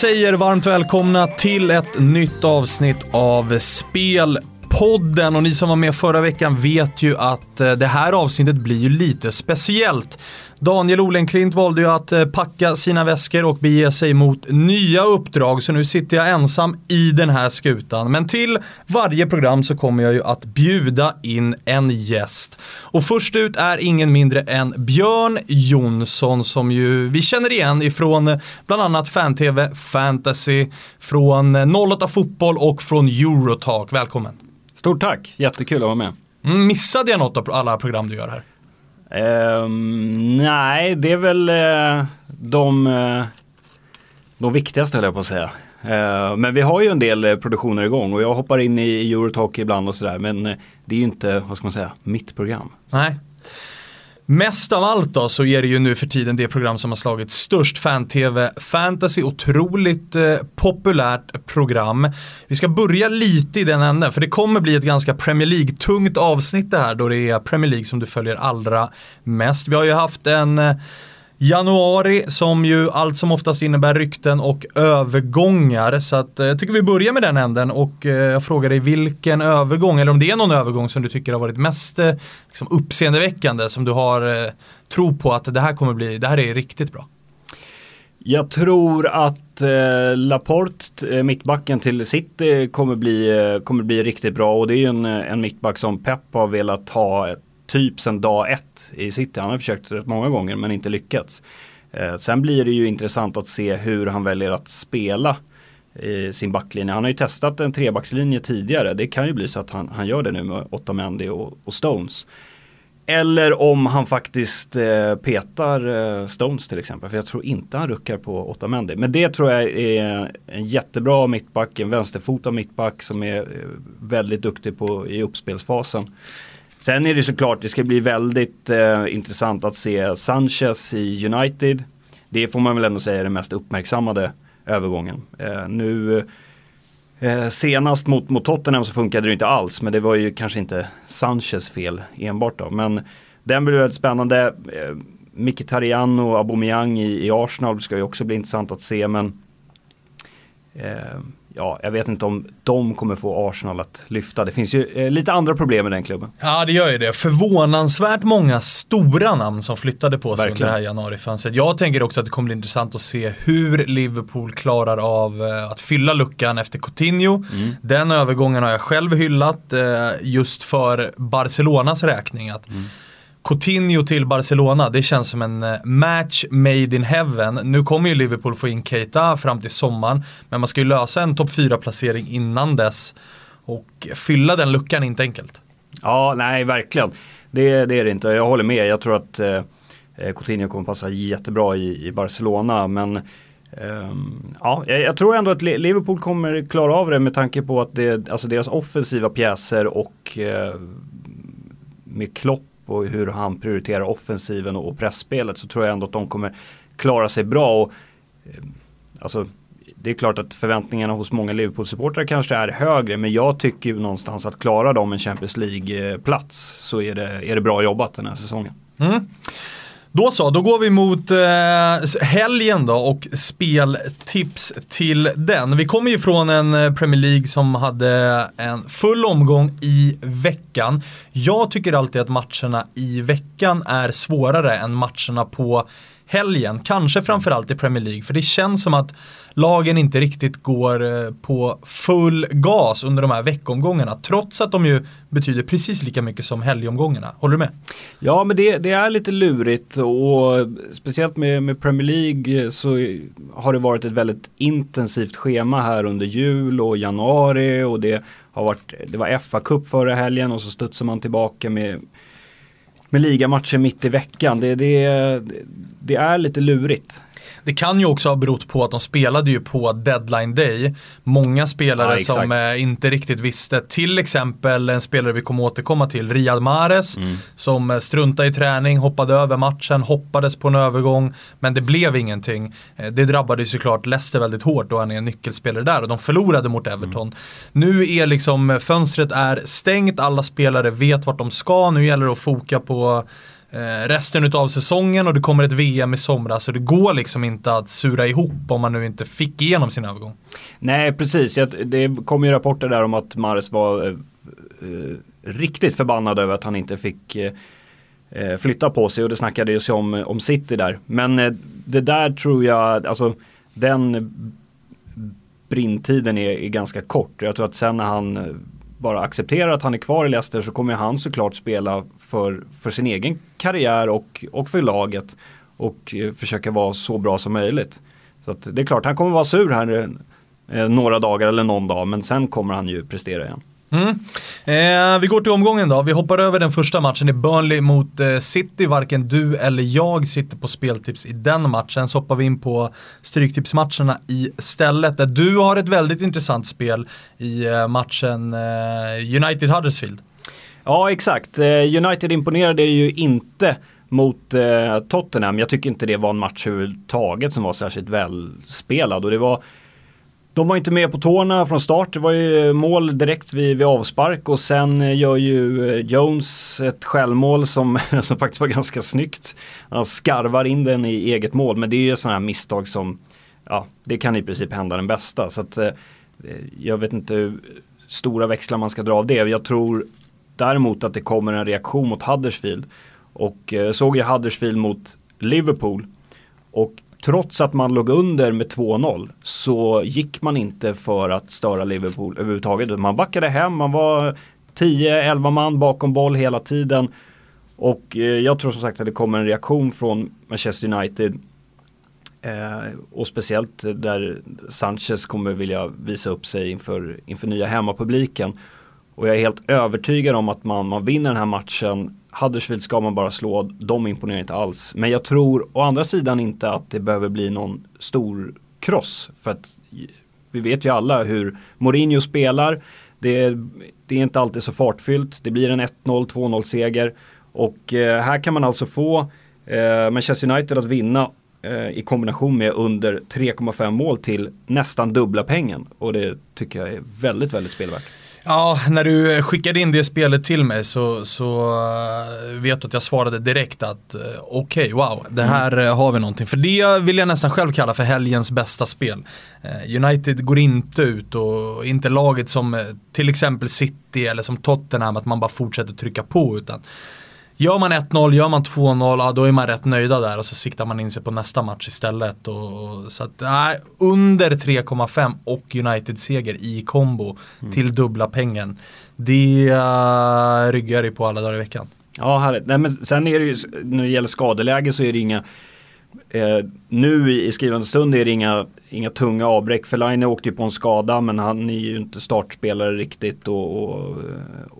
säger varmt välkomna till ett nytt avsnitt av Spelpodden och ni som var med förra veckan vet ju att eh, det här avsnittet blir ju lite speciellt. Daniel Olenklint valde ju att eh, packa sina väskor och bege sig mot nya uppdrag så nu sitter jag ensam i den här skutan. Men till varje program så kommer jag ju att bjuda in en gäst. Och först ut är ingen mindre än Björn Jonsson som ju vi känner igen ifrån eh, bland annat Fan-TV, Fantasy, från 08 Fotboll och från Eurotalk. Välkommen! Stort tack, jättekul att vara med. Mm, missade jag något av alla program du gör här? Ehm, nej, det är väl eh, de, eh, de viktigaste höll jag på att säga. Ehm, men vi har ju en del eh, produktioner igång och jag hoppar in i Eurotalk ibland och sådär. Men det är ju inte, vad ska man säga, mitt program. Nej, Mest av allt då så är det ju nu för tiden det program som har slagit störst fan-tv fantasy. Otroligt eh, populärt program. Vi ska börja lite i den änden för det kommer bli ett ganska Premier League-tungt avsnitt det här då det är Premier League som du följer allra mest. Vi har ju haft en eh, Januari som ju allt som oftast innebär rykten och övergångar. Så att, eh, jag tycker vi börjar med den änden och eh, jag frågar dig vilken övergång, eller om det är någon övergång som du tycker har varit mest eh, liksom, uppseendeväckande som du har eh, tro på att det här kommer bli, det här är riktigt bra. Jag tror att eh, Laporte, eh, mittbacken till City, kommer bli, eh, kommer bli riktigt bra och det är ju en, en mittback som Pep har velat ha typ sedan dag ett i City. Han har försökt rätt många gånger men inte lyckats. Eh, sen blir det ju intressant att se hur han väljer att spela i sin backlinje. Han har ju testat en trebackslinje tidigare. Det kan ju bli så att han, han gör det nu med Otamendi och, och Stones. Eller om han faktiskt eh, petar eh, Stones till exempel. För jag tror inte han ruckar på Otamendi. Men det tror jag är en jättebra mittback, en vänsterfotad mittback som är eh, väldigt duktig på i uppspelsfasen. Sen är det såklart, det ska bli väldigt eh, intressant att se Sanchez i United. Det får man väl ändå säga är den mest uppmärksammade övergången. Eh, nu eh, senast mot, mot Tottenham så funkade det inte alls, men det var ju kanske inte Sanchez fel enbart då. Men den blir väldigt spännande. Eh, Mkhitaryan och Aubameyang i, i Arsenal ska ju också bli intressant att se, men eh, ja, jag vet inte om de kommer få Arsenal att lyfta. Det finns ju eh, lite andra problem med den klubben. Ja, det gör ju det. Förvånansvärt många stora namn som flyttade på sig Verkligen. under det här januarifönstret. Jag tänker också att det kommer bli intressant att se hur Liverpool klarar av eh, att fylla luckan efter Coutinho. Mm. Den övergången har jag själv hyllat eh, just för Barcelonas räkning. Att mm Coutinho till Barcelona, det känns som en eh, match made in heaven. Nu kommer ju Liverpool få in Keita fram till sommaren, men man ska ju lösa en topp 4-placering innan dess. Och fylla den luckan är inte enkelt. Ja, nej verkligen. Det, det är det inte. Jag håller med. Jag tror att eh, eh Coutinho kommer passa jättebra i, i Barcelona, men Um, ja, jag, jag, tror ändå att Liverpool kommer klara av det med tanke på att det, alltså deras offensiva pjäser och uh, med Klopp och hur han prioriterar offensiven och pressspelet så tror jag ändå att de kommer klara sig bra. Och, eh, alltså, det är klart att förväntningarna hos många Liverpool-supportrar kanske är högre men jag tycker ju någonstans att klara dem en Champions League-plats så är det, är det bra jobbat den här säsongen. Mm. Då så, då går vi mot eh, helgen då och speltips till den. Vi kommer ju från en eh, Premier League som hade en full omgång i veckan. Jag tycker alltid att matcherna i veckan är svårare än matcherna på helgen. Kanske framförallt i Premier League, för det känns som att lagen inte riktigt går eh, på full gas under de här veckomgångarna. Trots att de ju betyder precis lika mycket som helgomgångarna. Håller du med? Ja, men det, det är lite lurigt och speciellt med, med, Premier League eh, så har det varit ett väldigt intensivt schema här under jul och januari och det har varit, det var FA-cup förra helgen och så studsar man tillbaka med med ligamatcher mitt i veckan. Det, det, det är lite lurigt. Det kan ju också ha berott på att de spelade ju på deadline day. Många spelare ja, som eh, inte riktigt visste, till exempel en spelare vi kommer återkomma till, Riyad Mahrez, mm. som eh, struntade i träning, hoppade över matchen, hoppades på en övergång, men det blev ingenting. Eh, det drabbade ju såklart Leicester väldigt hårt då han är en nyckelspelare där och de förlorade mot Everton. Mm. Nu är liksom fönstret är stängt, alla spelare vet vart de ska, nu gäller det att foka på Eh, resten av säsongen och det kommer ett VM i somras. Så det går liksom inte att sura ihop om man nu inte fick igenom sin övergång. Nej, precis. Det kom ju rapporter där om att Mares var eh, eh riktigt förbannad över att han inte fick eh, flytta på sig och det snackade ju om, om City där. Men det där tror jag, alltså den brintiden är, är ganska kort. Jag tror att sen när han bara accepterar att han är kvar i Leicester så kommer han såklart spela för, för sin egen karriär och, och för laget och eh, försöka vara så bra som möjligt. Så det är klart, han kommer vara sur här eh, några dagar eller någon dag men sen kommer han ju prestera igen. Mm. Eh, vi går till omgången då. Vi hoppar över den första matchen. i Burnley mot eh, City. Varken du eller jag sitter på speltips i den matchen. Så hoppar vi in på stryktipsmatcherna istället. Där du har ett väldigt intressant spel i eh, matchen eh, United-Huddersfield. Ja, exakt. Eh, United imponerade ju inte mot eh, Tottenham. Jag tycker inte det var en match överhuvudtaget som var särskilt välspelad. Och det var de var inte med på tårna från start. Det var ju mål direkt vid, vid avspark och sen eh, gör ju eh, Jones ett självmål som, som faktiskt var ganska snyggt. Han skarvar in den i eget mål men det är ju sådana här misstag som ja, det kan i princip hända den bästa. Så att, eh, jag vet inte hur stora växlar man ska dra av det. Jag tror däremot att det kommer en reaktion mot Huddersfield. Och jag såg ju Huddersfield mot Liverpool och trots att man låg under med 2-0 så gick man inte för att störa Liverpool överhuvudtaget. Man backade hem, man var 10-11 man bakom boll hela tiden. Och eh, jag tror som sagt att det kommer en reaktion från Manchester United. Eh, och speciellt där Sanchez kommer vilja visa upp sig inför, inför nya hemmapubliken. Och jag är helt övertygad om att man, man vinner den här matchen Huddersfield ska man bara slå, de imponerar inte alls. Men jag tror å andra sidan inte att det behöver bli någon stor kross. För att vi vet ju alla hur Mourinho spelar. Det, det är inte alltid så fartfyllt. Det blir en 1-0, 2-0 seger. Och eh, här kan man alltså få eh, Manchester United att vinna eh, i kombination med under 3,5 mål till nästan dubbla pengen. Och det tycker jag är väldigt, väldigt spelvärt. Ja, när du skickade in det spelet till mig så, så uh, vet du att jag svarade direkt att uh, okej, okay, wow, det mm. här uh, har vi någonting. För det vill jag nästan själv kalla för helgens bästa spel. United går inte ut och inte laget som till exempel City eller som Tottenham, att man bara fortsätter trycka på utan Gör man 1-0, gör man 2-0, ja, då är man rätt nöjda där och så siktar man in sig på nästa match istället. Och, så att, nej, under 3,5 och United-seger i kombo mm. till dubbla pengen. Det uh, ryggar ju på alla dagar i veckan. Ja, härligt. Nej, men sen är det ju, när det gäller skadeläge så är det inga Eh, nu i, i skrivande stund är det inga, inga tunga avbräck. Fellaini åkte ju på en skada men han är ju inte startspelare riktigt och, och,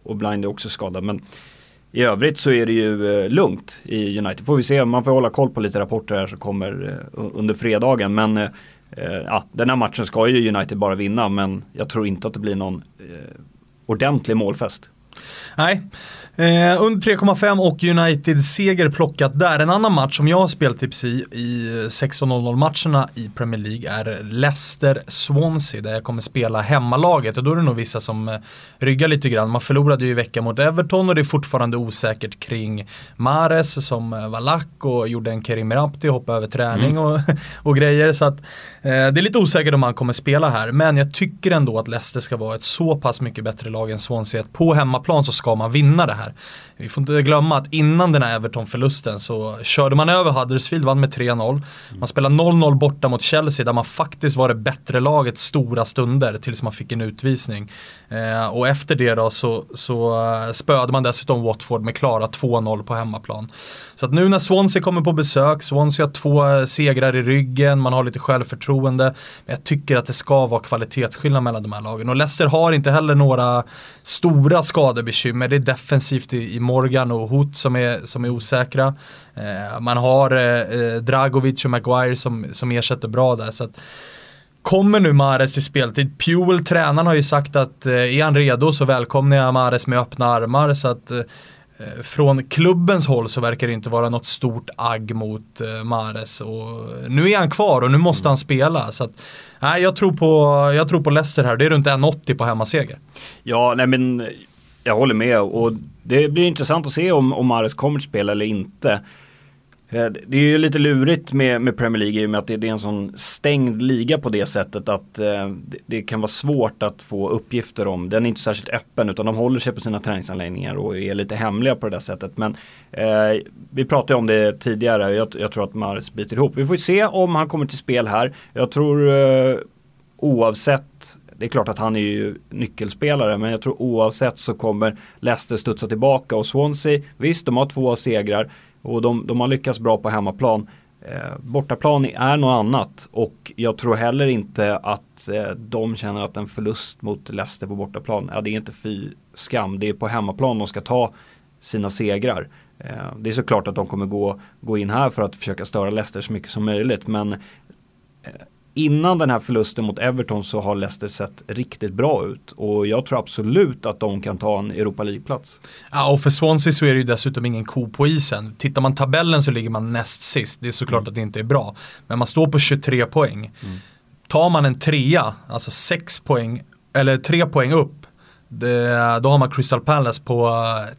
och Blind är också skadad. Men i övrigt så är det ju eh, lugnt i United. Får vi se, man får hålla koll på lite rapporter här som kommer eh, under fredagen. Men eh, eh, ja, den här matchen ska ju United bara vinna men jag tror inte att det blir någon eh, ordentlig målfest. Nej, Eh, under 3,5 och United seger plockat där. En annan match som jag har speltips i, i 16.00 matcherna i Premier League är Leicester-Swansea där jag kommer spela hemmalaget och då är det nog vissa som eh, ryggar lite grann. Man förlorade ju i veckan mot Everton och det är fortfarande osäkert kring Mares som eh, var lack och gjorde en Kerim Rapti, hoppa över träning mm. och, och grejer. Så att, det är lite osäkert om han kommer spela här men jag tycker ändå att Leicester ska vara ett så pass mycket bättre lag än Swansea att på hemmaplan så ska man vinna det här. Vi får inte glömma att innan den här Everton-förlusten så körde man över Huddersfield, vann med 3-0. Man spelade 0-0 borta mot Chelsea där man faktiskt var det bättre laget stora stunder tills man fick en utvisning. Eh, och efter det då så, så uh, spöade man dessutom Watford med klara 2-0 på hemmaplan. Så att nu när Swansea kommer på besök, Swansea har två eh, segrar i ryggen, man har lite självförtroende. Men jag tycker att det ska vara kvalitetsskillnad mellan de här lagen. Och Leicester har inte heller några stora skadebekymmer. Det är defensivt i, Morgan och Hoot som är, som är osäkra. Eh, man har eh, Dragovic och Maguire som, som ersätter bra där. Så att, Kommer nu Mares till speltid? Puel, tränaren, har ju sagt att eh, är han redo så välkomnar jag Mares med öppna armar. Så att eh, Eh, från klubbens håll så verkar det inte vara något stort agg mot eh, Mares. Och nu är han kvar och nu måste han spela. Så att, nej, jag, tror på, jag tror på Leicester här. Det är runt 1,80 på hemmaseger. Ja, nej men Jag håller med och det blir intressant att se om, om Mares kommer att spela eller inte. Eh, det är ju lite lurigt med, med Premier League i och med att det, det, är en sån stängd liga på det sättet att eh, det, det, kan vara svårt att få uppgifter om. Den är inte särskilt öppen utan de håller sig på sina träningsanläggningar och är lite hemliga på det där sättet. Men eh, vi pratade om det tidigare, jag, jag, tror att Mars biter ihop. Vi får se om han kommer till spel här. Jag tror eh, oavsett det är klart att han är ju nyckelspelare men jag tror oavsett så kommer Leicester studsa tillbaka och Swansea, visst de har två segrar och de, de har lyckats bra på hemmaplan. Eh, bortaplan är något annat och jag tror heller inte att eh, de känner att en förlust mot Leicester på bortaplan, ja det är inte fy skam, det är på hemmaplan de ska ta sina segrar. Eh, det är såklart att de kommer gå, gå in här för att försöka störa Leicester så mycket som möjligt men eh, innan den här förlusten mot Everton så har Leicester sett riktigt bra ut och jag tror absolut att de kan ta en Europa League-plats. Ja, och för Swansea så är det ju dessutom ingen ko på isen. Tittar man tabellen så ligger man näst sist. Det är såklart mm. att det inte är bra. Men man står på 23 poäng. Mm. Tar man en trea, alltså 6 poäng, eller 3 poäng upp det, då har man Crystal Palace på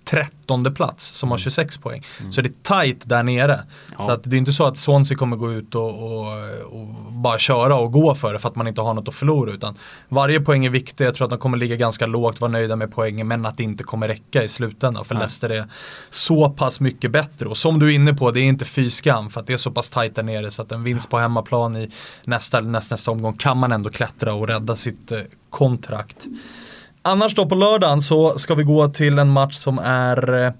13 eh, plats som har 26 mm. poäng. Mm. Så det är tight där nere. Ja. Så att det är inte så att Swansea kommer gå ut och, och, och, bara köra och gå för det för att man inte har något att förlora. Utan varje poäng är viktig. Jag tror att de kommer ligga ganska lågt, vara nöjda med poängen men att det inte kommer räcka i slutändan. För Nej. Leicester är så pass mycket bättre. Och som du är inne på, det är inte fy skam för att det är så pass tight där nere så att en vinst på hemmaplan i nästa, nästa, nästa omgång kan man ändå klättra och rädda sitt eh, kontrakt. Annars då på lördagen så ska vi gå till en match som är eh,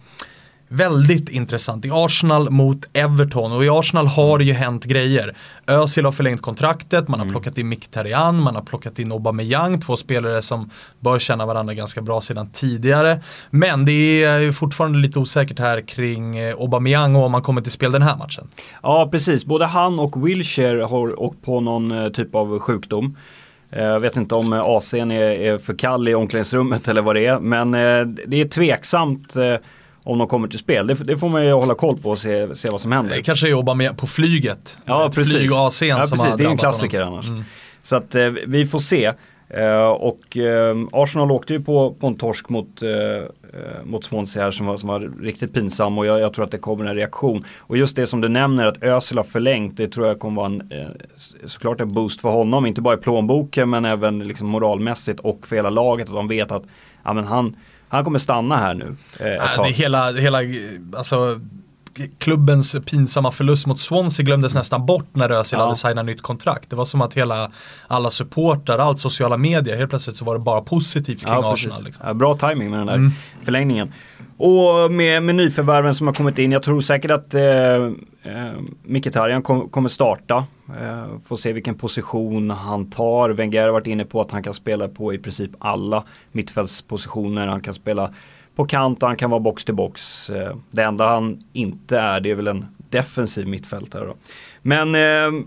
väldigt intressant. I Arsenal mot Everton och i Arsenal har det ju hänt grejer. Özil har förlängt kontraktet, man har mm. plockat in Mkhitaryan, man har plockat in Aubameyang, två spelare som bör känna varandra ganska bra sedan tidigare. Men det är ju fortfarande lite osäkert här kring eh, Aubameyang och om han kommer till spel den här matchen. Ja, precis. Både han och Wilshire har åkt på någon eh, typ av sjukdom. Eh, jag vet inte om eh, AC'n är, för kall i omklädningsrummet eller vad det är. Men eh, det är tveksamt om de kommer till spel. Det, det, får man ju hålla koll på och se, se vad som händer. Det kanske jobbar med på flyget. Ja, precis. Flyg AC'n ja, som precis. Det är en klassiker honom. annars. Mm. Så att vi får se. Uh, och uh, Arsenal åkte ju på, på en torsk mot, uh, mot Swansea här som var, som var riktigt pinsam och jag, jag, tror att det kommer en reaktion. Och just det som du nämner att Özil har förlängt det tror jag kommer vara en, såklart en boost för honom. Inte bara i plånboken men även liksom moralmässigt och för hela laget. Att de vet att ja, men han, han kommer stanna här nu. Ja, det hela, hela alltså klubbens pinsamma förlust mot Swansea glömdes nästan bort när Özil ja. hade signat nytt kontrakt. Det var som att hela, alla supportrar, allt sociala medier, helt plötsligt så var det bara positivt kring ja, Arsenal. Liksom. Ja, bra timing med den där mm. förlängningen. Och med, med nyförvärven som har kommit in, jag tror säkert att eh, eh, Mkhitaryan kom, kommer starta. Eh, får se vilken position han tar. Wenger har varit inne på att han kan spela på i princip alla mittfältspositioner. Han kan spela på kant och han kan vara box till box. Eh, det enda han inte är det är väl en defensiv mittfältare. Då. Men eh,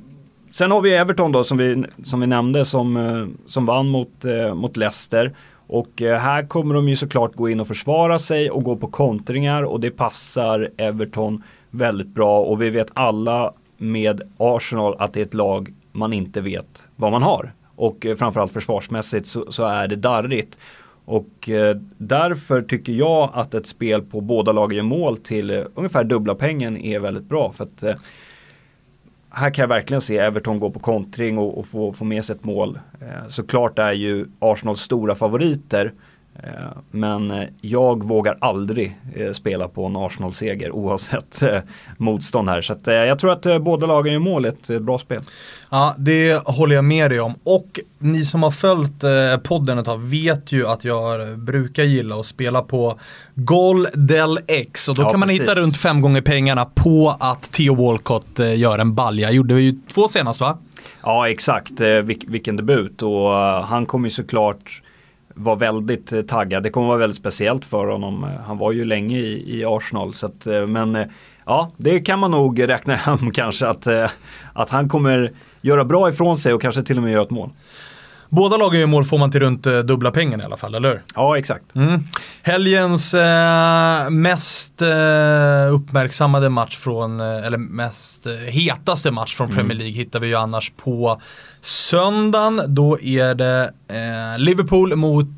sen har vi Everton då som vi, som vi nämnde som, eh, som vann mot, eh, mot Leicester. Och eh, här kommer de ju såklart gå in och försvara sig och gå på kontringar och det passar Everton väldigt bra och vi vet alla med Arsenal att det är ett lag man inte vet vad man har. Och eh, framförallt försvarsmässigt så, så är det darrigt. Och eh, därför tycker jag att ett spel på båda lagen gör mål till eh, ungefär dubbla pengen är väldigt bra. För att eh, här kan jag verkligen se Everton gå på kontring och, och få, få med sig ett mål. Eh, såklart är ju Arsenals stora favoriter. Men jag vågar aldrig spela på en Arsenal-seger oavsett motstånd här. Så jag tror att båda lagen gör mål ett bra spel. Ja, det håller jag med dig om. Och ni som har följt eh, podden ett tag vet ju att jag brukar gilla att spela på Gol del X. Och då ja, kan man precis. hitta runt fem gånger pengarna på att Theo Walcott eh, gör en balja. Gjorde vi ju två senast va? Ja, exakt. Eh, vil vilken debut. Och han kommer ju såklart var väldigt eh, taggad. Det kommer vara väldigt speciellt för honom. Eh, han var ju länge i, i Arsenal. Så att, eh, men ja, det kan man nog räkna hem kanske att, att han kommer göra bra ifrån sig och kanske till och med göra ett mål. Båda lagen gör mål får man till runt eh, dubbla pengen i alla fall, eller hur? Ja, exakt. Mm. Helgens eh, mest eh, uppmärksammade match från, eh, eller mest eh, hetaste match från Premier League hittar vi ju annars på söndagen. Då är det eh, Liverpool mot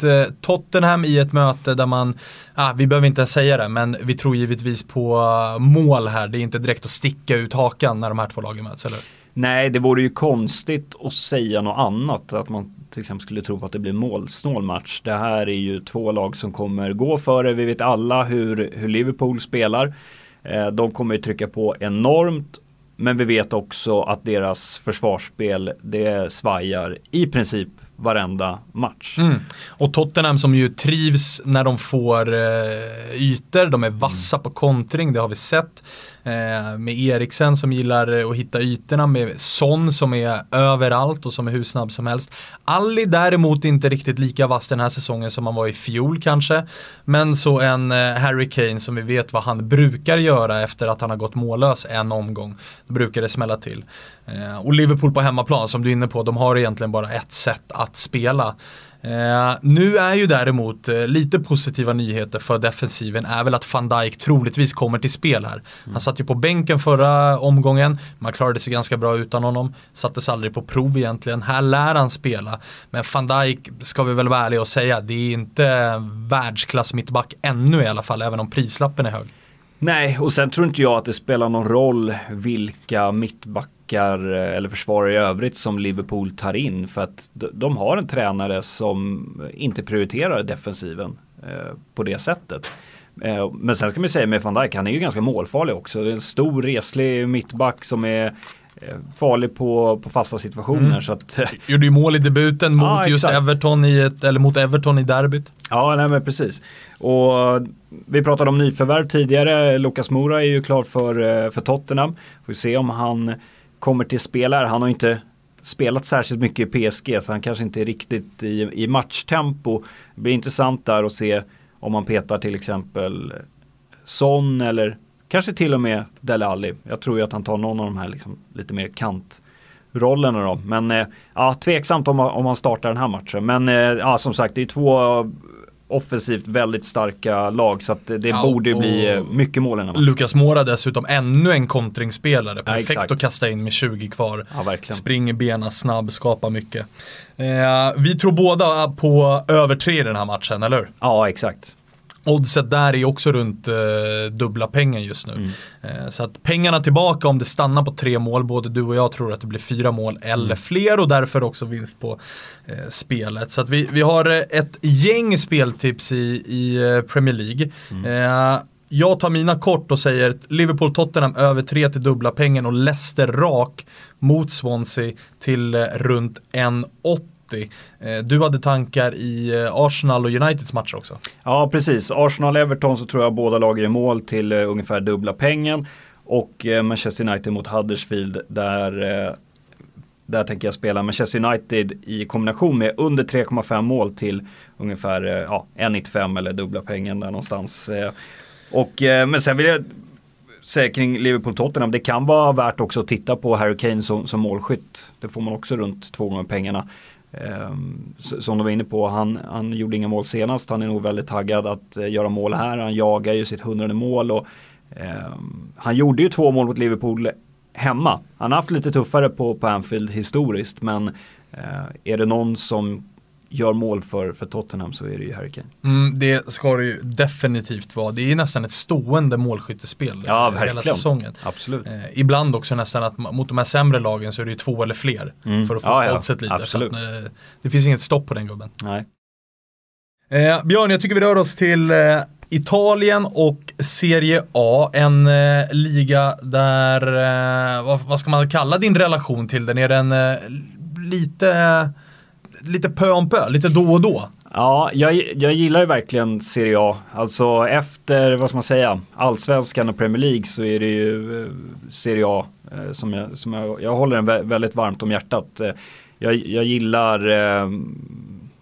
Tottenham i ett möte där man, ah, vi behöver inte ens säga det, men vi tror givetvis på mål här. Det är inte direkt att sticka ut hakan när de här två lagen möts, eller? Nej, det vore ju konstigt att säga något annat. Att man till exempel skulle tro på att det blir målsnål match. Det här är ju två lag som kommer gå före. Vi vet alla hur, hur Liverpool spelar. Eh, de kommer ju trycka på enormt. Men vi vet också att deras försvarsspel det svajar i princip varenda match. Mm. Och Tottenham som ju trivs när de får eh, ytor, de är vassa mm. på kontring, det har vi sett. Eh, med Eriksen som gillar eh, att hitta ytorna, med Son som är överallt och som är hur snabb som helst. Ali däremot inte riktigt lika vass den här säsongen som han var i fjol kanske. Men så en eh, Harry Kane som vi vet vad han brukar göra efter att han har gått mållös en omgång. Då brukar det smälla till. Och Liverpool på hemmaplan som du är inne på, de har egentligen bara ett sätt att spela. Eh, nu är ju däremot eh, lite positiva nyheter för defensiven är väl att van Dijk troligtvis kommer till spel här. Mm. Han satt ju på bänken förra omgången, man klarade sig ganska bra utan honom. Sattes aldrig på prov egentligen. Här lär han spela. Men van Dijk ska vi väl vara ärliga och säga, det är inte världsklass mittback ännu i alla fall, även om prislappen är hög. Nej, och sen tror inte jag att det spelar någon roll vilka mittbackar eh, eller försvarare i övrigt som Liverpool tar in. För att de har en tränare som inte prioriterar defensiven eh, på det sättet. Eh, men sen ska man säga med van Dijk, han är ju ganska målfarlig också. Det är en stor reslig mittback som är farlig på, på fasta situationer. Mm. Så att, Gjorde ju mål i debuten mot just Everton i ett, eller mot Everton i derbyt. Ja, nej men precis. Och vi pratade om nyförvärv tidigare. Lukas Mora är ju klar för, för Tottenham. Får se om han kommer till spel här. Han har inte spelat särskilt mycket i PSG så han kanske inte är riktigt i, i matchtempo. Det blir intressant där att se om man petar till exempel Son eller kanske till och med Dele Alli. Jag tror ju att han tar någon av de här liksom lite mer kantrollerna då. Men eh, ja, tveksamt om, om han startar den här matchen. Men eh, ja, som sagt, det är två offensivt väldigt starka lag så att det ja, borde bli eh, mycket mål i Lukas Mora dessutom ännu en kontringsspelare. Perfekt ja, att kasta in med 20 kvar. Ja, Springer bena snabb, skapar mycket. Eh, vi tror båda på över tre i den här matchen, eller Ja, exakt. Oddset där är också runt eh, dubbla pengen just nu. Mm. Eh, så att pengarna tillbaka om det stannar på tre mål, både du och jag tror att det blir fyra mål eller mm. fler och därför också vinst på eh, spelet. Så att vi, vi har eh, ett gäng speltips i, i eh, Premier League. Mm. Eh, jag tar mina kort och säger Liverpool-Tottenham över tre till dubbla pengen och Leicester rak mot Swansea till runt 1,80 80. Eh, du hade tankar i eh, Arsenal och Uniteds matcher också. Ja, precis. Arsenal-Everton så tror jag båda lagen är mål till eh, ungefär dubbla pengen. Och Manchester United mot Huddersfield där där tänker jag spela Manchester United i kombination med under 3,5 mål till ungefär ja, 1,95 eller dubbla pengen där någonstans. Och, men sen vill jag säga kring Liverpool-Tottenham, det kan vara värt också att titta på Harry Kane som, som målskytt. Det får man också runt två gånger pengarna. Ehm, som de var inne på, han, han gjorde inga mål senast. Han är nog väldigt taggad att eh, göra mål här. Han jagar ju sitt hundrade mål. Och, ehm, han gjorde ju två mål mot Liverpool hemma. Han har haft lite tuffare på, på Anfield historiskt. Men eh, är det någon som gör mål för, för Tottenham så är det ju Harry Kane. Mm, det ska det ju definitivt vara. Det är nästan ett stående målskyttespel ja, verkligen. hela säsongen. Absolut. Eh, ibland också nästan att mot de här sämre lagen så är det ju två eller fler mm. för att få ja, ja. oddset lite. Absolut. Att, eh, det finns inget stopp på den gubben. Nej. Eh, Björn, jag tycker vi rör oss till eh, Italien och Serie A, en eh, liga där, eh, vad, vad, ska man kalla din relation till den? Är den eh, lite lite pö om pö, lite då och då. Ja, jag, jag gillar ju verkligen Serie A. Alltså efter, vad ska man säga, allsvenskan och Premier League så är det ju eh, Serie A eh, som, jag, som jag, jag håller den väldigt varmt om hjärtat. Eh, jag, jag gillar eh,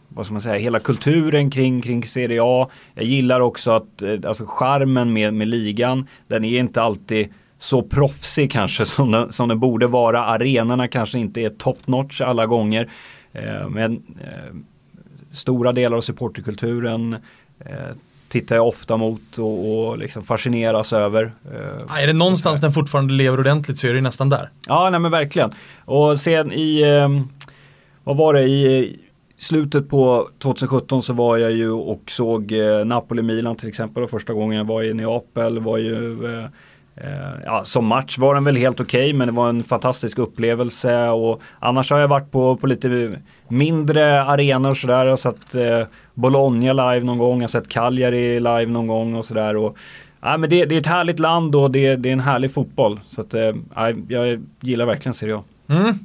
vad ska man säga, hela kulturen kring, kring Serie A. Jag gillar också att, eh, alltså charmen med, med ligan, den är inte alltid så proffsig kanske som den, som den borde vara. Arenorna kanske inte är top notch alla gånger. Eh, men eh, stora delar av supporterkulturen, eh, tittar jag ofta mot och, och liksom fascineras över. Eh, är det någonstans den fortfarande lever ordentligt så är det nästan där. Ja, nej men verkligen. Och sen i, vad var det, i slutet på 2017 så var jag ju och såg Napoli-Milan till exempel. Och första gången jag var i Neapel var ju Eh, ja, som match var den väl helt okej okay, men det var en fantastisk upplevelse och annars har jag varit på, på lite mindre arenor sådär. Jag har sett eh, Bologna live någon gång, jag har sett Cagliari live någon gång och sådär. Ja, men det, det, är ett härligt land och det, det är en härlig fotboll. Så att, eh, jag gillar verkligen Serie A. Mm.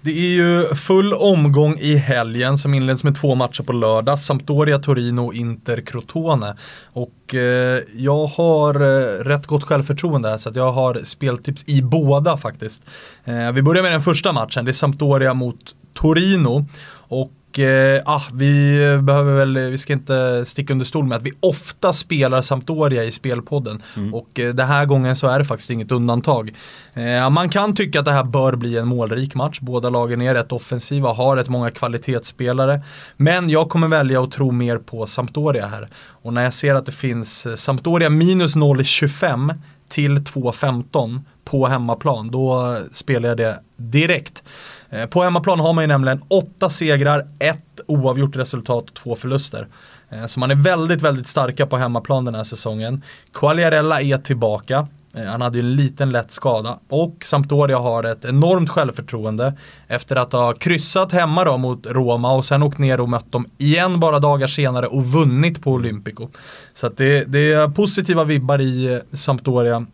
Det är ju full omgång i helgen som inleds med två matcher på lördag. Sampdoria, Torino och Inter, Crotone. Och eh, jag har eh, rätt gott självförtroende här så att jag har speltips i båda faktiskt. Eh, vi börjar med den första matchen, det är Sampdoria mot Torino. Och och eh, ah, vi behöver väl, vi ska inte sticka under stol med att vi ofta spelar Sampdoria i spelpodden. Mm. Och eh, den här gången så är det faktiskt inget undantag. Eh, man kan tycka att det här bör bli en målrik match. Båda lagen är rätt offensiva, har rätt många kvalitetsspelare. Men jag kommer välja att tro mer på Sampdoria här. Och när jag ser att det finns eh, Sampdoria minus 0,25 till 2,15 på hemmaplan, då spelar jag det direkt. Eh, på hemmaplan har man ju nämligen åtta segrar, ett oavgjort resultat och två förluster. Eh, så man är väldigt, väldigt starka på hemmaplan den här säsongen. Quagliarella är tillbaka. Eh, han hade ju en liten lätt skada och Sampdoria har ett enormt självförtroende efter att ha kryssat hemma då mot Roma och sen åkt ner och mött dem igen bara dagar senare och vunnit på Olympico. Så att det, det är positiva vibbar i Sampdoria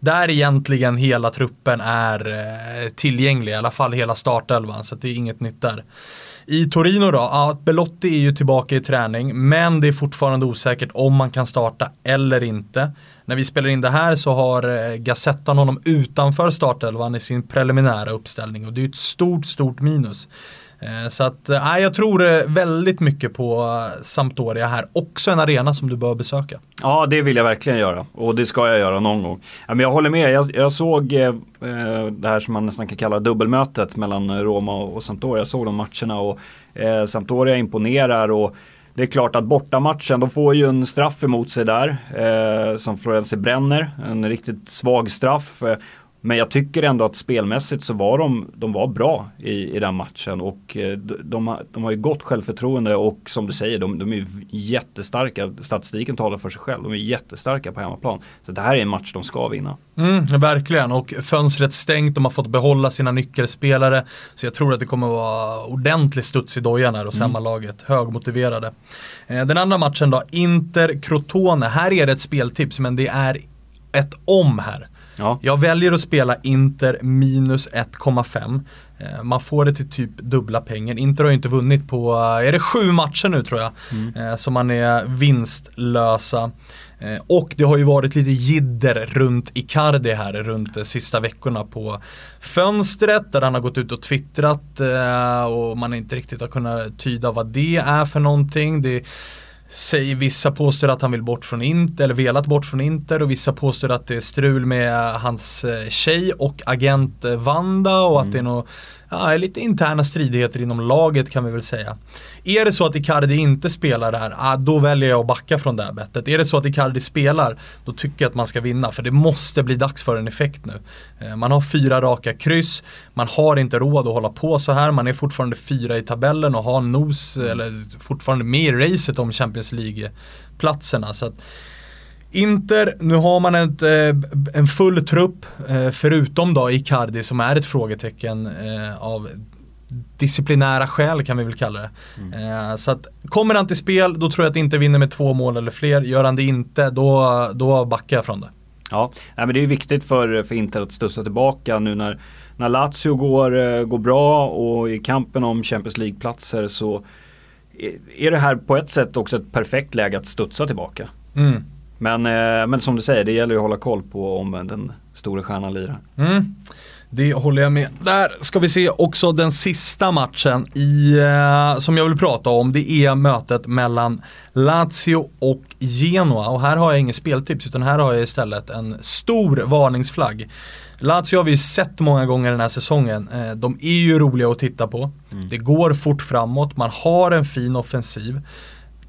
där egentligen hela truppen är eh, tillgänglig, i alla fall hela startelvan, så det är inget nytt där. I Torino då, ja, Belotti är ju tillbaka i träning, men det är fortfarande osäkert om man kan starta eller inte. När vi spelar in det här så har eh, Gazettan honom utanför startelvan i sin preliminära uppställning och det är ett stort, stort minus. Eh, så att, eh, nej, jag tror eh, väldigt mycket på Sampdoria här. Också en arena som du bör besöka. Ja, det vill jag verkligen göra. Och det ska jag göra någon gång. Men jag håller med. Jag, jag såg eh, det här som man nästan kan kalla dubbelmötet mellan Roma och Sampdoria. Jag såg de matcherna och eh, Sampdoria imponerar. och det är klart att bortamatchen, de får ju en straff emot sig där eh, som Florenzi bränner. En riktigt svag straff. Men jag tycker ändå att spelmässigt så var de, de var bra i, i den matchen och eh, de, de, de har ju gott självförtroende och som du säger, de, de är jättestarka. Statistiken talar för sig själv. De är jättestarka på hemmaplan. Så det här är en match de ska vinna. Mm, verkligen, och fönstret stängt, de har fått behålla sina nyckelspelare. Så jag tror att det kommer vara ordentlig studs i dojan här hos mm. hemmalaget. Högmotiverade. Eh, den andra matchen då, Inter-Crotone. Här är det ett speltips, men det är ett om här. Ja. Jag väljer att spela Inter minus 1,5. Eh, man får det till typ dubbla pengar. Inter har ju inte vunnit på, är det sju matcher nu tror jag, mm. Eh, så man är vinstlösa. Eh, och det har ju varit lite jidder runt Icardi här runt de sista veckorna på fönstret där han har gått ut och twittrat och man inte riktigt har kunnat tyda vad det är för någonting. Det Säger vissa påstår att han vill bort från Inter, eller velat bort från Inter och vissa påstår att det är strul med hans eh, tjej och agent eh, Vanda och mm. att det är något ja, lite interna stridigheter inom laget kan vi väl säga. Är det så att Icardi inte spelar där, ah, då väljer jag att backa från det här bettet. Är det så att Icardi spelar, då tycker jag att man ska vinna. För det måste bli dags för en effekt nu. Eh, man har fyra raka kryss, man har inte råd att hålla på så här. Man är fortfarande fyra i tabellen och har nos, eller fortfarande med i racet om Champions League-platserna. Inter, nu har man ett, eh, en full trupp eh, förutom då Icardi som är ett frågetecken av disciplinära skäl kan vi väl kalla det. Mm. Så att kommer han till spel då tror jag att Inter vinner med två mål eller fler. Gör han det inte då, då backar jag från det. Ja, men det är viktigt för, för Inter att studsa tillbaka nu när, när Lazio går, går bra och i kampen om Champions League-platser så är det här på ett sätt också ett perfekt läge att studsa tillbaka. Mm. Men, eh, men som du säger, det gäller ju att hålla koll på om den stora stjärnan lirar. Mm. Det håller jag med. Där ska vi se också den sista matchen i, eh, som jag vill prata om. Det är mötet mellan Lazio och Genoa. Och här har jag inget speltips utan här har jag istället en stor varningsflagg. Lazio har vi sett många gånger den här säsongen. Eh, de är ju roliga att titta på. Mm. Det går fort framåt, man har en fin offensiv.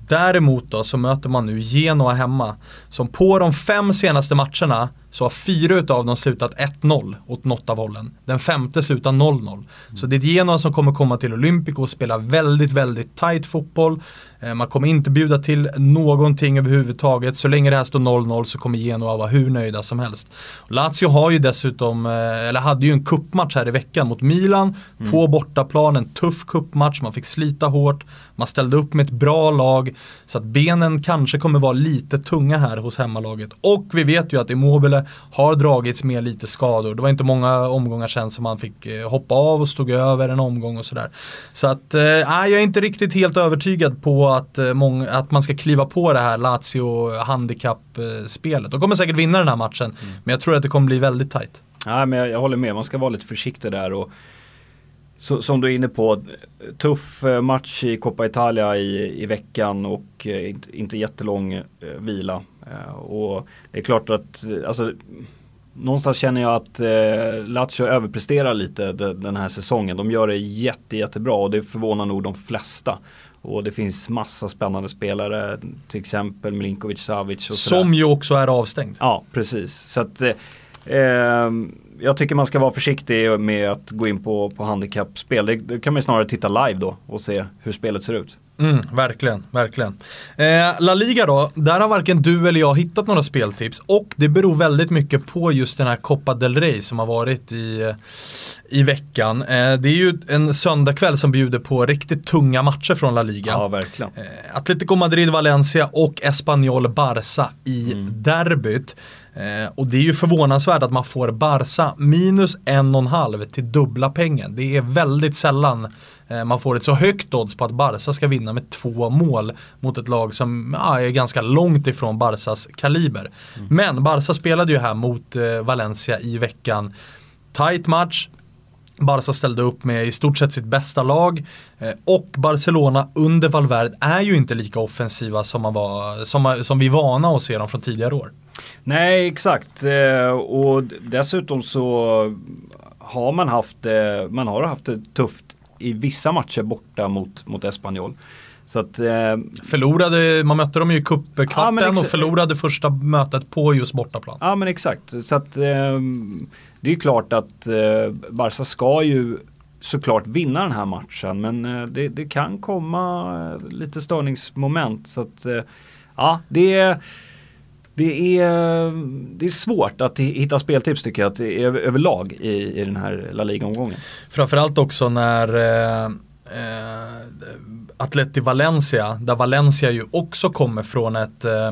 Däremot då så möter man nu Genoa hemma. Som på de fem senaste matcherna så har fyra utav dem slutat 1-0 åt något av hållen. Den femte slutar 0-0. Så det är ett Genoa som kommer komma till Olympico och spela väldigt, väldigt tight fotboll. Eh, man kommer inte bjuda till någonting överhuvudtaget. Så länge det här står 0-0 så kommer Genoa vara hur nöjda som helst. Lazio har ju dessutom, eh, eller hade ju en kuppmatch här i veckan mot Milan. Mm. På bortaplan, en tuff kuppmatch. Man fick slita hårt. Man ställde upp med ett bra lag. Så att benen kanske kommer vara lite tunga här hos hemmalaget. Och vi vet ju att Immobile har dragits med lite skador. Det var inte många omgångar sedan som han fick eh, hoppa av och stod över en omgång och sådär. Så att, eh, jag är inte riktigt helt övertygad på att, eh, många, att man ska kliva på det här Lazio handikappspelet. De kommer säkert vinna den här matchen, mm. men jag tror att det kommer bli väldigt tajt. Nej, men jag, jag håller med, man ska vara lite försiktig där. Och så, som du är inne på, tuff eh, match i Coppa Italia i, i veckan och eh, inte, inte jättelång vila. Och det är klart att, alltså, någonstans känner jag att eh, Lazio överpresterar lite de, den här säsongen. De gör det jätte, jättebra och det förvånar nog de flesta. Och det finns massa spännande spelare, till exempel Milinkovic Savic. Och Som ju också är avstängd. Ja, precis. Så att, eh, jag tycker man ska vara försiktig med att gå in på, på handikappspel. Det, det kan man snarare titta live då och se hur spelet ser ut. Mm, verkligen, verkligen. Eh, La Liga då, där har varken du eller jag hittat några speltips och det beror väldigt mycket på just den här Copa del Rey som har varit i, i veckan. Eh, det är ju en söndagkväll som bjuder på riktigt tunga matcher från La Liga. Ja, verkligen. Eh, Atletico Madrid, Valencia och Espanyol Barça i mm. derbyt. Eh, och det är ju förvånansvärt att man får Barca minus en och en halv till dubbla pengen. Det är väldigt sällan man får ett så högt odds på att Barca ska vinna med två mål mot ett lag som ja, är ganska långt ifrån Barcas kaliber. Mm. Men Barca spelade ju här mot eh, Valencia i veckan. Tight match, Barca ställde upp med i stort sett sitt bästa lag eh, och Barcelona under Valverde är ju inte lika offensiva som, man var, som, som vi är vana att se dem från tidigare år. Nej, exakt. Eh, och dessutom så har man haft, eh, man har haft det tufft i vissa matcher borta mot, mot Espanyol. Så att, eh, förlorade, man mötte dem ju i cupkvarten ja, och förlorade första mötet på just bortaplan. Ja men exakt. Så att, eh, det är klart att eh, Barca ska ju såklart vinna den här matchen men eh, det, det, kan komma lite störningsmoment. Så att, ja, det är det är, det är svårt att hitta speltips tycker jag att överlag i, i den här La Liga-omgången. Framförallt också när eh, eh, Atleti Valencia, där Valencia ju också kommer från ett eh,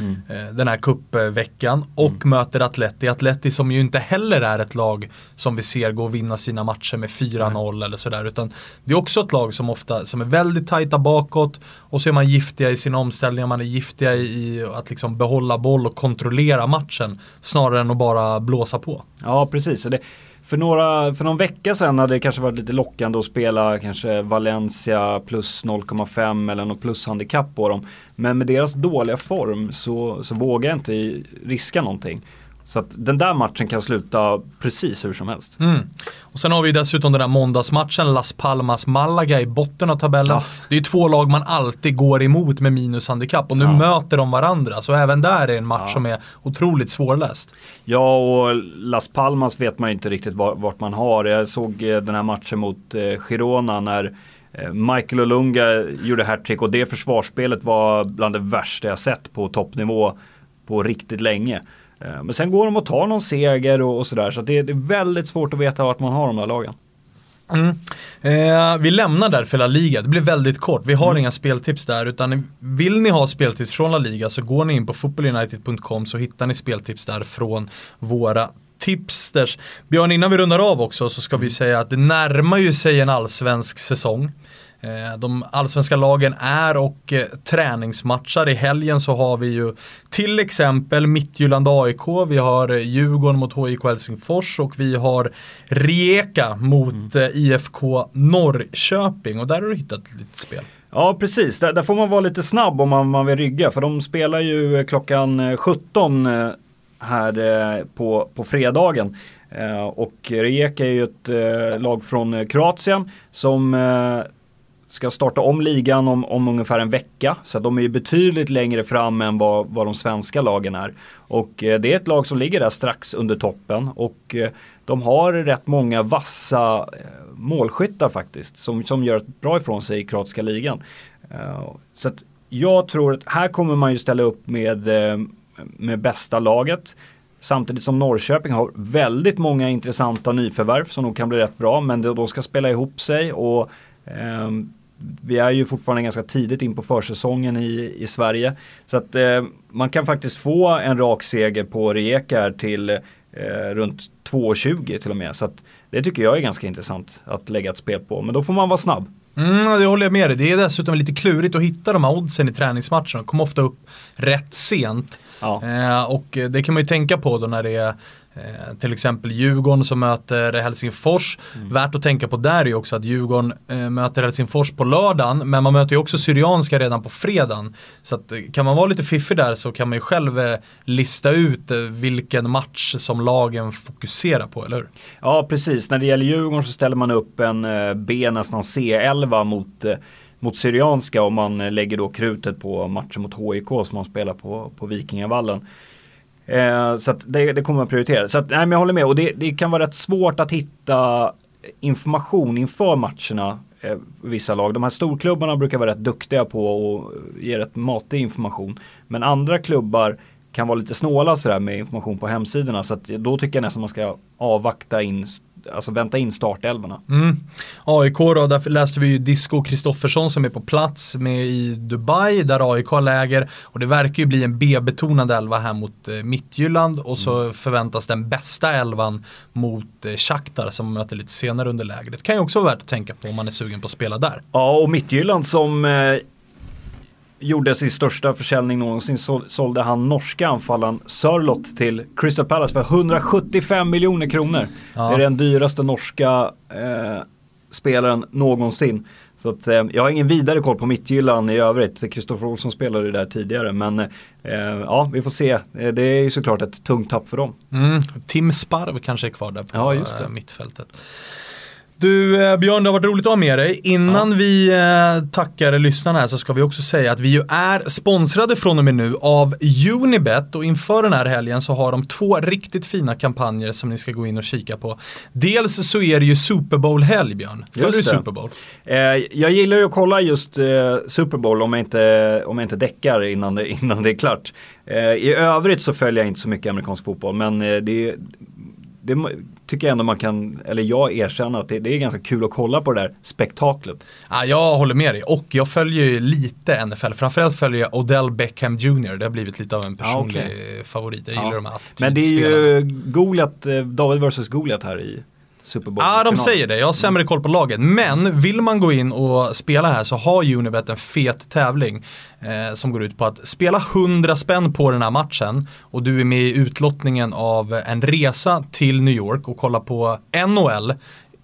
Mm. Eh, den här kuppveckan och mm. möter Atleti. Atleti som ju inte heller är ett lag som vi ser gå och vinna sina matcher med 4-0 mm. eller sådär. Utan det är också ett lag som ofta som är väldigt tajta bakåt och så är man giftiga i sina omställningar, man är giftiga i att liksom behålla boll och kontrollera matchen snarare än att bara blåsa på. Ja precis. Det, för, några, för någon vecka sedan hade det kanske varit lite lockande att spela kanske Valencia plus 0,5 eller något plushandikapp på dem. Men med deras dåliga form så, så vågar jag inte riska någonting. Så att den där matchen kan sluta precis hur som helst. Mm. Och sen har vi dessutom den där måndagsmatchen, Las Palmas-Malaga i botten av tabellen. Ja. Det är ju två lag man alltid går emot med minushandikapp och nu ja. möter de varandra. Så även där är det en match ja. som är otroligt svårläst. Ja, och Las Palmas vet man ju inte riktigt vart man har. Jag såg eh, den här matchen mot eh, Girona när eh, Michael Olunga gjorde hattrick och det försvarsspelet var bland det värsta jag sett på toppnivå på riktigt länge. Eh, men sen går de och tar någon seger och, och sådär. Så det, det, är väldigt svårt att veta vart man har de där lagen. Mm. Eh, vi lämnar därför La Liga, det blir väldigt kort. Vi har mm. inga speltips där utan vill ni ha speltips från La Liga så går ni in på footballunited.com så hittar ni speltips där från våra tipsters. Björn, innan vi rundar av också så ska vi mm. säga att det närmar ju sig en allsvensk säsong. Eh, de allsvenska lagen är och eh, träningsmatchar. I helgen så har vi ju till exempel Mittjylland AIK, vi har eh, Djurgården mot HIK Helsingfors och vi har Rijeka mot mm. IFK Norrköping och där har du hittat lite spel. Ja precis, där, där, får man vara lite snabb om man, man vill rygga för de spelar ju klockan 17 här på, på fredagen. Och Rijeka är ju ett lag från Kroatien som ska starta om ligan om, om ungefär en vecka. Så de är ju betydligt längre fram än vad, vad de svenska lagen är. Och eh, det är ett lag som ligger där strax under toppen. Och eh, de har rätt många vassa eh, målskyttar faktiskt. Som, som gör ett bra ifrån sig i kroatiska ligan. Eh, så att jag tror att här kommer man ju ställa upp med, eh, med bästa laget. Samtidigt som Norrköping har väldigt många intressanta nyförvärv som nog kan bli rätt bra. Men de ska spela ihop sig och ehm, vi är ju fortfarande ganska tidigt in på försäsongen i, i Sverige. Så att eh, man kan faktiskt få en rak seger på Rijeka till eh, runt 2,20 till och med. Så att det tycker jag är ganska intressant att lägga ett spel på. Men då får man vara snabb. Mm, det håller jag med dig. Det är dessutom lite klurigt att hitta de här oddsen i träningsmatcherna. De kommer ofta upp rätt sent. Ja. Eh, och det kan man ju tänka på då när det är Eh, till exempel Djurgården som möter Helsingfors. Mm. Värt att tänka på där är ju också att Djurgården eh, möter Helsingfors på lördagen men man möter ju också Syrianska redan på fredagen. Så att, eh, kan man vara lite fiffig där så kan man ju själv eh, lista ut vilken match som lagen fokuserar på, eller hur? Ja, precis. När det gäller Djurgården så ställer man upp en B, nästan C11 mot mot Syrianska och man lägger då krutet på matchen mot HIK som man spelar på, på Vikingavallen. Eh, så det, det, kommer man prioritera. Så att, nej, men jag håller med och det, det, kan vara rätt svårt att hitta information inför matcherna. Eh, vissa lag. De här storklubbarna brukar vara rätt duktiga på att ge rätt matig information. Men andra klubbar kan vara lite snåla sådär med information på hemsidorna. Så att då tycker jag nästan man ska avvakta in alltså vänta in startelvorna. Mm. AIK då, där läste vi ju Disco Kristoffersson som är på plats med i Dubai där AIK har läger och det verkar ju bli en B-betonad elva här mot eh, Mittjylland och så mm. förväntas den bästa elvan mot eh, Shakhtar som möter lite senare under lägret. Kan ju också vara värt att tänka på om man är sugen på att spela där. Ja, och Mittjylland som eh, gjorde sin största försäljning någonsin så, sålde han norska anfallaren Sörlott till Crystal Palace för 175 miljoner kronor. Ja. Det är den dyraste norska eh, spelaren någonsin. Så att, eh, jag har ingen vidare koll på Mittgyllan i övrigt. Kristoffer Olsson spelade där tidigare men eh, ja, vi får se. Eh, det är ju såklart ett tungt tapp för dem. Mm. Tim Sparv kanske är kvar där på ja, eh, mittfältet. Du eh, Björn, det har varit roligt att ha med dig. Innan ja. vi eh, tackar lyssnarna här så ska vi också säga att vi ju är sponsrade från och med nu av Unibet och inför den här helgen så har de två riktigt fina kampanjer som ni ska gå in och kika på. Dels så är det ju Super Bowl-helg Björn. Följer du Super Bowl? Eh, jag gillar ju att kolla just eh, Super Bowl om jag inte, om jag inte däckar innan det, innan det är klart. Eh, I övrigt så följer jag inte så mycket amerikansk fotboll men eh, det är det tycker jag ändå man kan, eller jag erkänner att det, det, är ganska kul att kolla på det där spektaklet. Ja, jag håller med dig och jag följer ju lite NFL. Framförallt följer jag Odell Beckham Jr. Det har blivit lite av en personlig ah, okay. favorit. Jag gillar ja. de här Men det är ju Goliat, eh, David vs Goliat här i Super Bowl. Ja, de säger det. Jag har sämre koll på laget. Men vill man gå in och spela här så har Unibet en fet tävling eh, som går ut på att spela 100 spänn på den här matchen och du är med i utlottningen av en resa till New York och kolla på NHL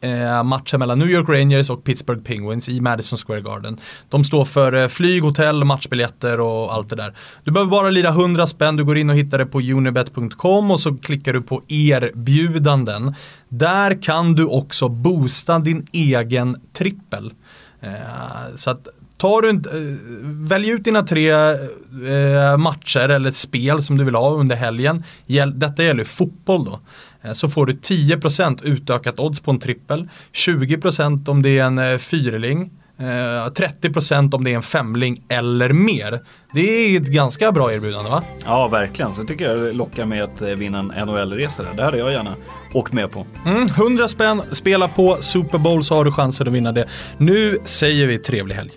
eh, matchen mellan New York Rangers och Pittsburgh Penguins i Madison Square Garden. De står för eh, flyg, hotell, matchbiljetter och allt det där. Du behöver bara lira 100 spänn, du går in och hittar det på unibet.com och så klickar du på erbjudanden. Där kan du också boosta din egen trippel. Eh, så att tar du inte, eh, välj ut dina tre eh, matcher eller spel som du vill ha under helgen. Detta gäller fotboll då. Eh, så får du 10% utökat odds på en trippel, 20% om det är en eh, fyrling, 30% eh, om det är en femling eller mer. Det är ett ganska bra erbjudande va? Ja verkligen, så tycker jag lockar med att vinna en NHL-resa. Det hade jag gärna åkt med på. Mm, 100 spänn, spela på Super Bowl så har du chansen att vinna det. Nu säger vi trevlig helg.